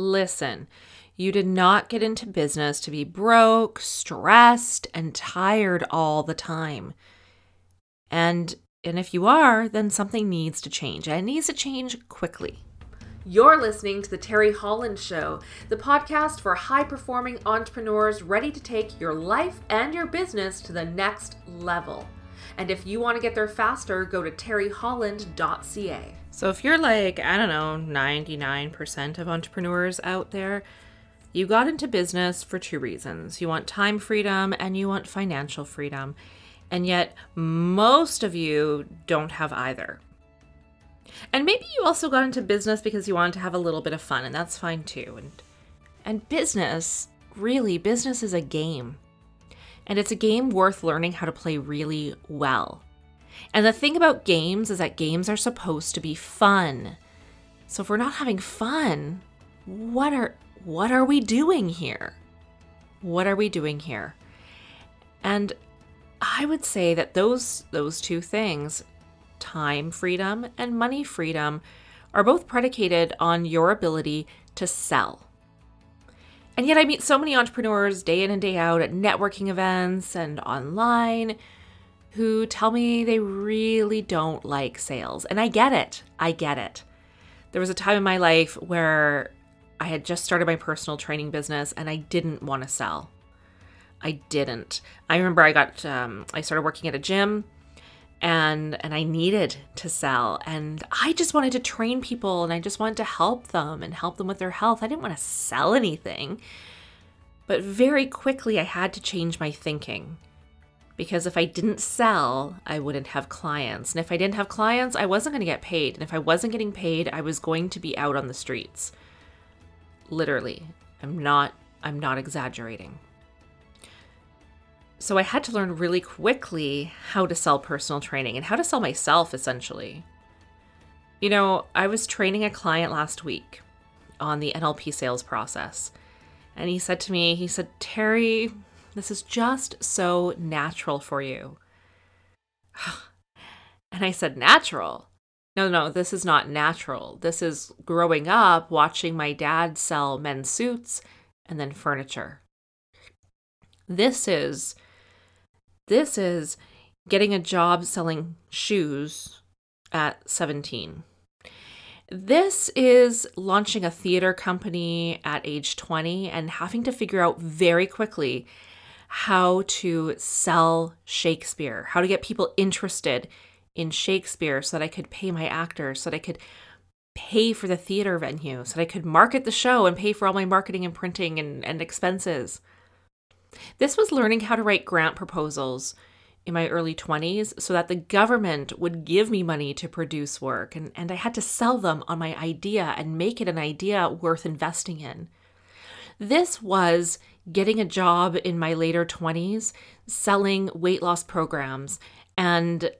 listen, you did not get into business to be broke, stressed, and tired all the time. And and if you are, then something needs to change. And it needs to change quickly. You're listening to The Teri Holland Show, the podcast for high performing entrepreneurs ready to take your life and your business to the next level. And if you want to get there faster, go to teriholland.ca. So if you're like, I don't know, 99% of entrepreneurs out there, you got into business for two reasons. You want time freedom and you want financial freedom. And yet, most of you don't have either. And maybe you also got into business because you wanted to have a little bit of fun, and that's fine too. And and business, really, business is a game. And it's a game worth learning how to play really well. And the thing about games is that games are supposed to be fun. So if we're not having fun, what are what are we doing here? What are we doing here? And I would say that those those two things, time freedom and money freedom, are both predicated on your ability to sell. And yet I meet so many entrepreneurs day in and day out at networking events and online who tell me they really don't like sales. And I get it. I get it. There was a time in my life where I had just started my personal training business and I didn't want to sell. I didn't. I remember I got um, I started working at a gym and and I needed to sell and I just wanted to train people and I just wanted to help them and help them with their health. I didn't want to sell anything. But very quickly I had to change my thinking. Because if I didn't sell, I wouldn't have clients. And if I didn't have clients, I wasn't going to get paid. And if I wasn't getting paid, I was going to be out on the streets. Literally. I'm not I'm not exaggerating. So I had to learn really quickly how to sell personal training and how to sell myself essentially. You know, I was training a client last week on the NLP sales process. And he said to me, he said, "Teri, this is just so natural for you." And I said, "Natural?" No, no, this is not natural. This is growing up watching my dad sell men's suits and then furniture. This is this is getting a job selling shoes at 17. This is launching a theater company at age 20 and having to figure out very quickly how to sell Shakespeare, how to get people interested in Shakespeare so that I could pay my actors, so that I could pay for the theater venue, so that I could market the show and pay for all my marketing and printing and, and expenses. This was learning how to write grant proposals in my early 20s so that the government would give me money to produce work and, and I had to sell them on my idea and make it an idea worth investing in. This was getting a job in my later 20s selling weight loss programs and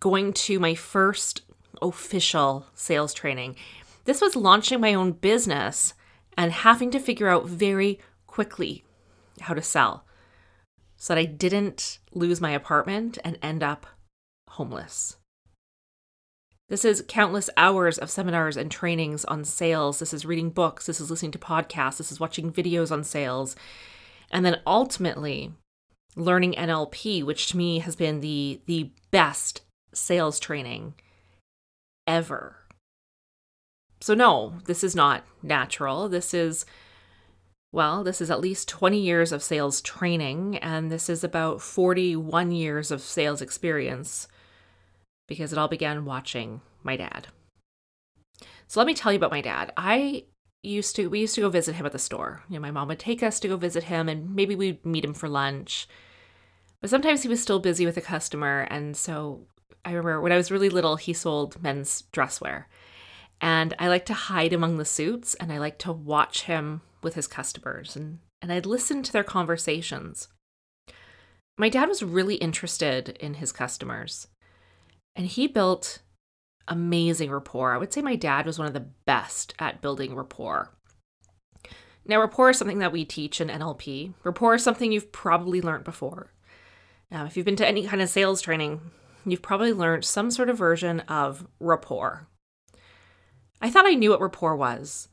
going to my first official sales training. This was launching my own business and having to figure out very quickly how to sell so that I didn't lose my apartment and end up homeless. This is countless hours of seminars and trainings on sales. This is reading books. This is listening to podcasts. This is watching videos on sales. And then ultimately, learning NLP, which to me has been the, the best sales training ever. So, no, this is not natural. This is, well, this is at least 20 years of sales training, and this is about 41 years of sales experience because it all began watching my dad. So, let me tell you about my dad. I used to, we used to go visit him at the store. You know, my mom would take us to go visit him, and maybe we'd meet him for lunch. But sometimes he was still busy with a customer, and so I remember when I was really little, he sold men's dress wear. And I like to hide among the suits and I like to watch him with his customers and, and I'd listen to their conversations. My dad was really interested in his customers and he built amazing rapport. I would say my dad was one of the best at building rapport. Now, rapport is something that we teach in NLP. Rapport is something you've probably learned before. Now, if you've been to any kind of sales training, you've probably learned some sort of version of rapport. I thought I knew what rapport was,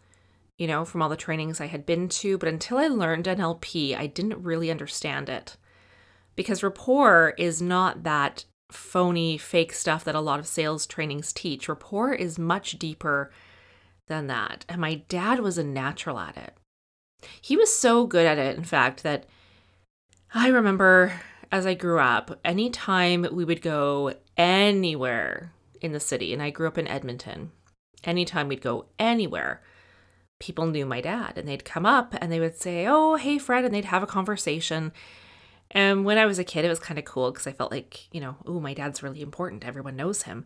you know, from all the trainings I had been to, but until I learned NLP, I didn't really understand it. Because rapport is not that phony, fake stuff that a lot of sales trainings teach. Rapport is much deeper than that. And my dad was a natural at it. He was so good at it, in fact, that I remember as I grew up, anytime we would go anywhere in the city, and I grew up in Edmonton, anytime we'd go anywhere, people knew my dad and they'd come up and they would say, Oh, hey, Fred, and they'd have a conversation. And when I was a kid, it was kind of cool because I felt like, you know, oh, my dad's really important. Everyone knows him.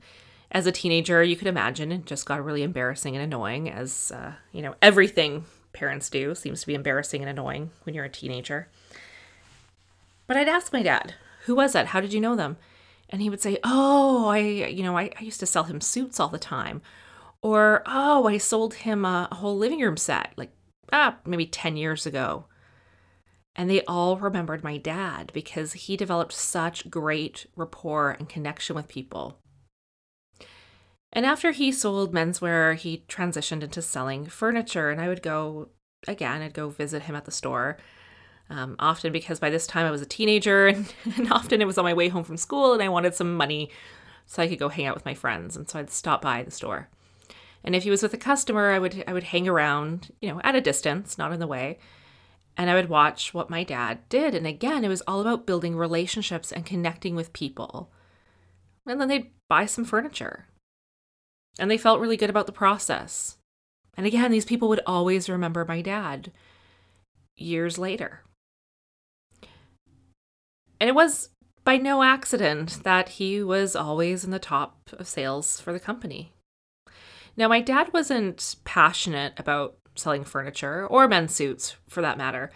As a teenager, you could imagine it just got really embarrassing and annoying, as, uh, you know, everything parents do seems to be embarrassing and annoying when you're a teenager. But I'd ask my dad, who was that? How did you know them? And he would say, oh, I, you know, I, I used to sell him suits all the time. Or, oh, I sold him a, a whole living room set, like, ah, maybe 10 years ago. And they all remembered my dad because he developed such great rapport and connection with people. And after he sold menswear, he transitioned into selling furniture. And I would go, again, I'd go visit him at the store. Um, often because by this time I was a teenager, and, and often it was on my way home from school, and I wanted some money so I could go hang out with my friends. And so I'd stop by the store. And if he was with a customer, I would I would hang around, you know, at a distance, not in the way and I would watch what my dad did. And again, it was all about building relationships and connecting with people. And then they'd buy some furniture. And they felt really good about the process. And again, these people would always remember my dad years later. And it was by no accident that he was always in the top of sales for the company. Now, my dad wasn't passionate about selling furniture or men's suits for that matter.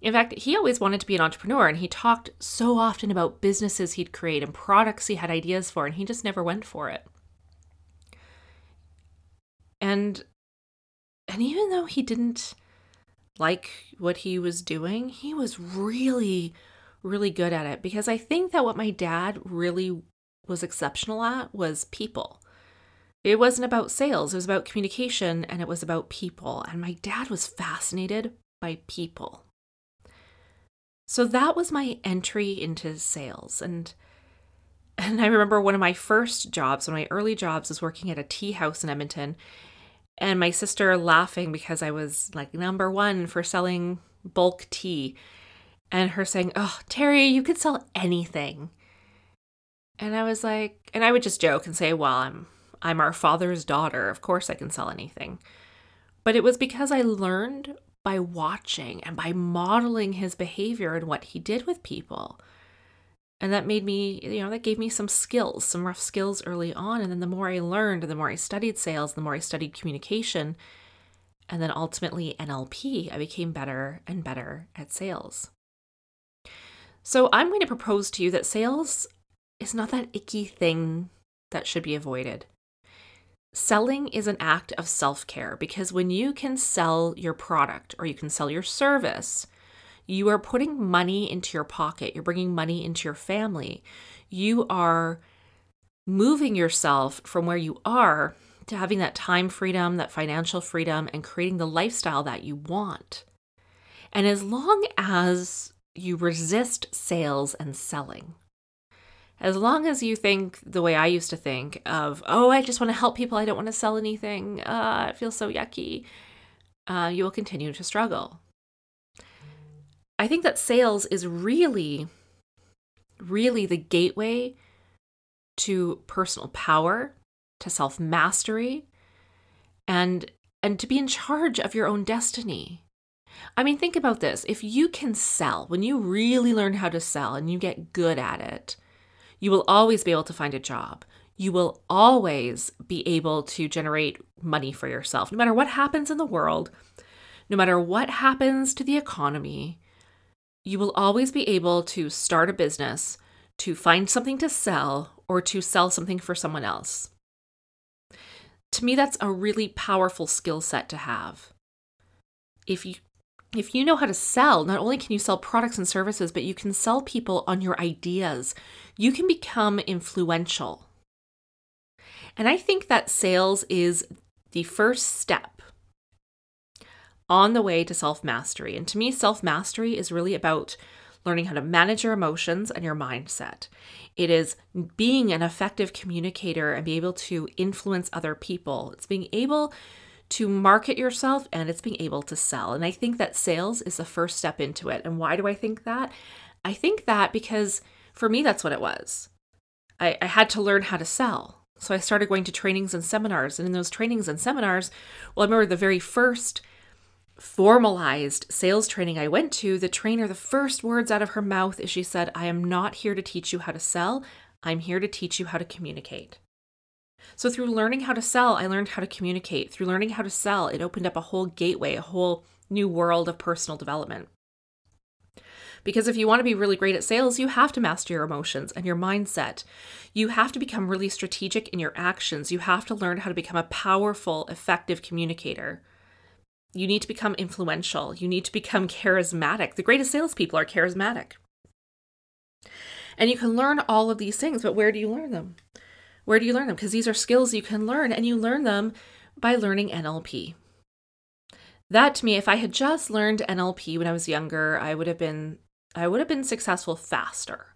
In fact, he always wanted to be an entrepreneur and he talked so often about businesses he'd create and products he had ideas for, and he just never went for it. And and even though he didn't like what he was doing, he was really really good at it because I think that what my dad really was exceptional at was people. It wasn't about sales, it was about communication and it was about people. And my dad was fascinated by people. So that was my entry into sales. And and I remember one of my first jobs, one of my early jobs was working at a tea house in Edmonton. And my sister laughing because I was like number one for selling bulk tea. And her saying, Oh, Teri, you could sell anything. And I was like, and I would just joke and say, Well, I'm I'm our father's daughter. Of course, I can sell anything. But it was because I learned by watching and by modeling his behavior and what he did with people. And that made me, you know, that gave me some skills, some rough skills early on. And then the more I learned, the more I studied sales, the more I studied communication, and then ultimately NLP, I became better and better at sales. So I'm going to propose to you that sales is not that icky thing that should be avoided. Selling is an act of self care because when you can sell your product or you can sell your service, you are putting money into your pocket. You're bringing money into your family. You are moving yourself from where you are to having that time freedom, that financial freedom, and creating the lifestyle that you want. And as long as you resist sales and selling, as long as you think the way I used to think of, oh, I just want to help people, I don't want to sell anything, uh, it feels so yucky, uh, you will continue to struggle. I think that sales is really, really the gateway to personal power, to self mastery, and and to be in charge of your own destiny. I mean, think about this. If you can sell, when you really learn how to sell and you get good at it, you will always be able to find a job. You will always be able to generate money for yourself. No matter what happens in the world, no matter what happens to the economy, you will always be able to start a business, to find something to sell, or to sell something for someone else. To me, that's a really powerful skill set to have. If you if you know how to sell, not only can you sell products and services, but you can sell people on your ideas. You can become influential. And I think that sales is the first step on the way to self mastery. And to me, self mastery is really about learning how to manage your emotions and your mindset. It is being an effective communicator and be able to influence other people. It's being able to market yourself and it's being able to sell. And I think that sales is the first step into it. And why do I think that? I think that because for me, that's what it was. I, I had to learn how to sell. So I started going to trainings and seminars. And in those trainings and seminars, well, I remember the very first formalized sales training I went to, the trainer, the first words out of her mouth is she said, I am not here to teach you how to sell. I'm here to teach you how to communicate. So, through learning how to sell, I learned how to communicate. Through learning how to sell, it opened up a whole gateway, a whole new world of personal development. Because if you want to be really great at sales, you have to master your emotions and your mindset. You have to become really strategic in your actions. You have to learn how to become a powerful, effective communicator. You need to become influential. You need to become charismatic. The greatest salespeople are charismatic. And you can learn all of these things, but where do you learn them? Where do you learn them? Because these are skills you can learn, and you learn them by learning NLP. That to me, if I had just learned NLP when I was younger, I would have been I would have been successful faster.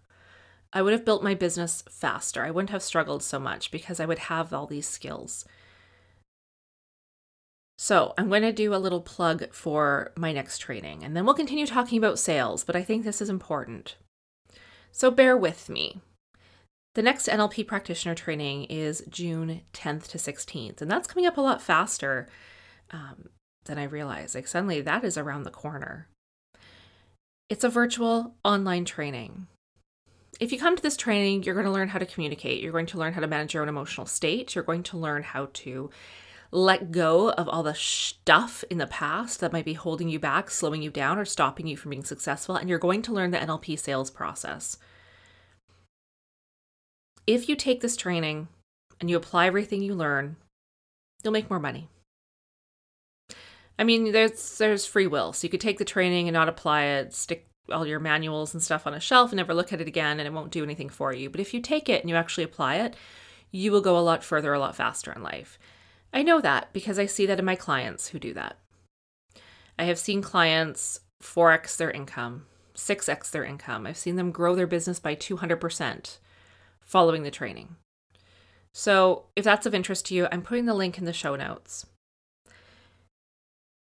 I would have built my business faster. I wouldn't have struggled so much because I would have all these skills. So, I'm going to do a little plug for my next training, and then we'll continue talking about sales, but I think this is important. So, bear with me. The next NLP practitioner training is June 10th to 16th, and that's coming up a lot faster um, than I realized. Like, suddenly that is around the corner. It's a virtual online training. If you come to this training, you're going to learn how to communicate. You're going to learn how to manage your own emotional state. You're going to learn how to let go of all the stuff in the past that might be holding you back, slowing you down, or stopping you from being successful. And you're going to learn the NLP sales process. If you take this training and you apply everything you learn, you'll make more money. I mean, there's there's free will. So you could take the training and not apply it, stick all your manuals and stuff on a shelf and never look at it again and it won't do anything for you. But if you take it and you actually apply it, you will go a lot further a lot faster in life. I know that because I see that in my clients who do that. I have seen clients 4x their income, 6x their income. I've seen them grow their business by 200% following the training. So, if that's of interest to you, I'm putting the link in the show notes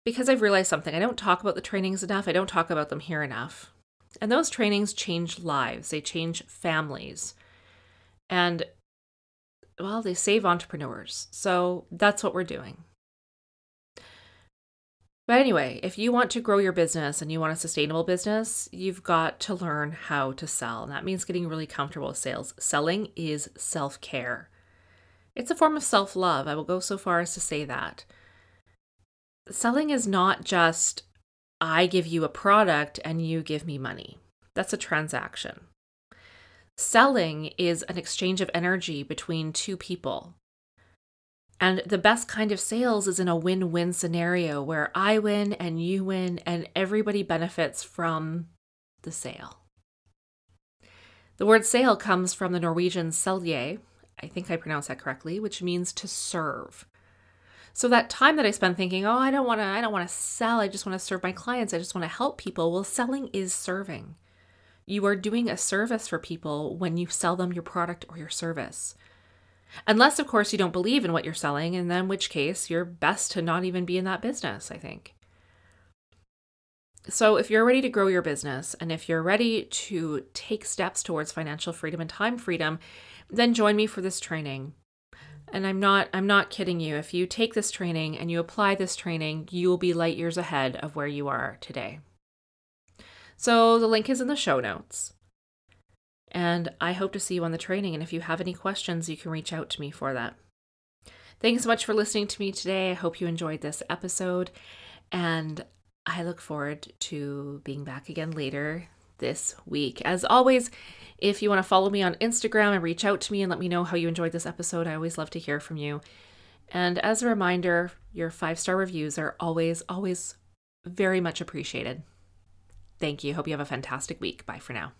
because I've realized something. I don't talk about the trainings enough, I don't talk about them here enough. And those trainings change lives, they change families. And, well, they save entrepreneurs. So that's what we're doing. But anyway, if you want to grow your business and you want a sustainable business, you've got to learn how to sell. And that means getting really comfortable with sales. Selling is self care, it's a form of self love. I will go so far as to say that selling is not just I give you a product and you give me money. That's a transaction. Selling is an exchange of energy between two people. And the best kind of sales is in a win win scenario where I win and you win and everybody benefits from the sale. The word sale comes from the Norwegian selje, I think I pronounced that correctly, which means to serve. So that time that I spend thinking, "Oh, I don't want to I don't want to sell. I just want to serve my clients. I just want to help people." Well, selling is serving. You are doing a service for people when you sell them your product or your service. Unless, of course, you don't believe in what you're selling, and then in which case you're best to not even be in that business, I think. So, if you're ready to grow your business and if you're ready to take steps towards financial freedom and time freedom, then join me for this training. And I'm not I'm not kidding you. If you take this training and you apply this training, you will be light years ahead of where you are today. So the link is in the show notes. And I hope to see you on the training and if you have any questions, you can reach out to me for that. Thanks so much for listening to me today. I hope you enjoyed this episode and I look forward to being back again later this week. As always, if you want to follow me on Instagram and reach out to me and let me know how you enjoyed this episode, I always love to hear from you. And as a reminder, your five star reviews are always, always very much appreciated. Thank you. Hope you have a fantastic week. Bye for now.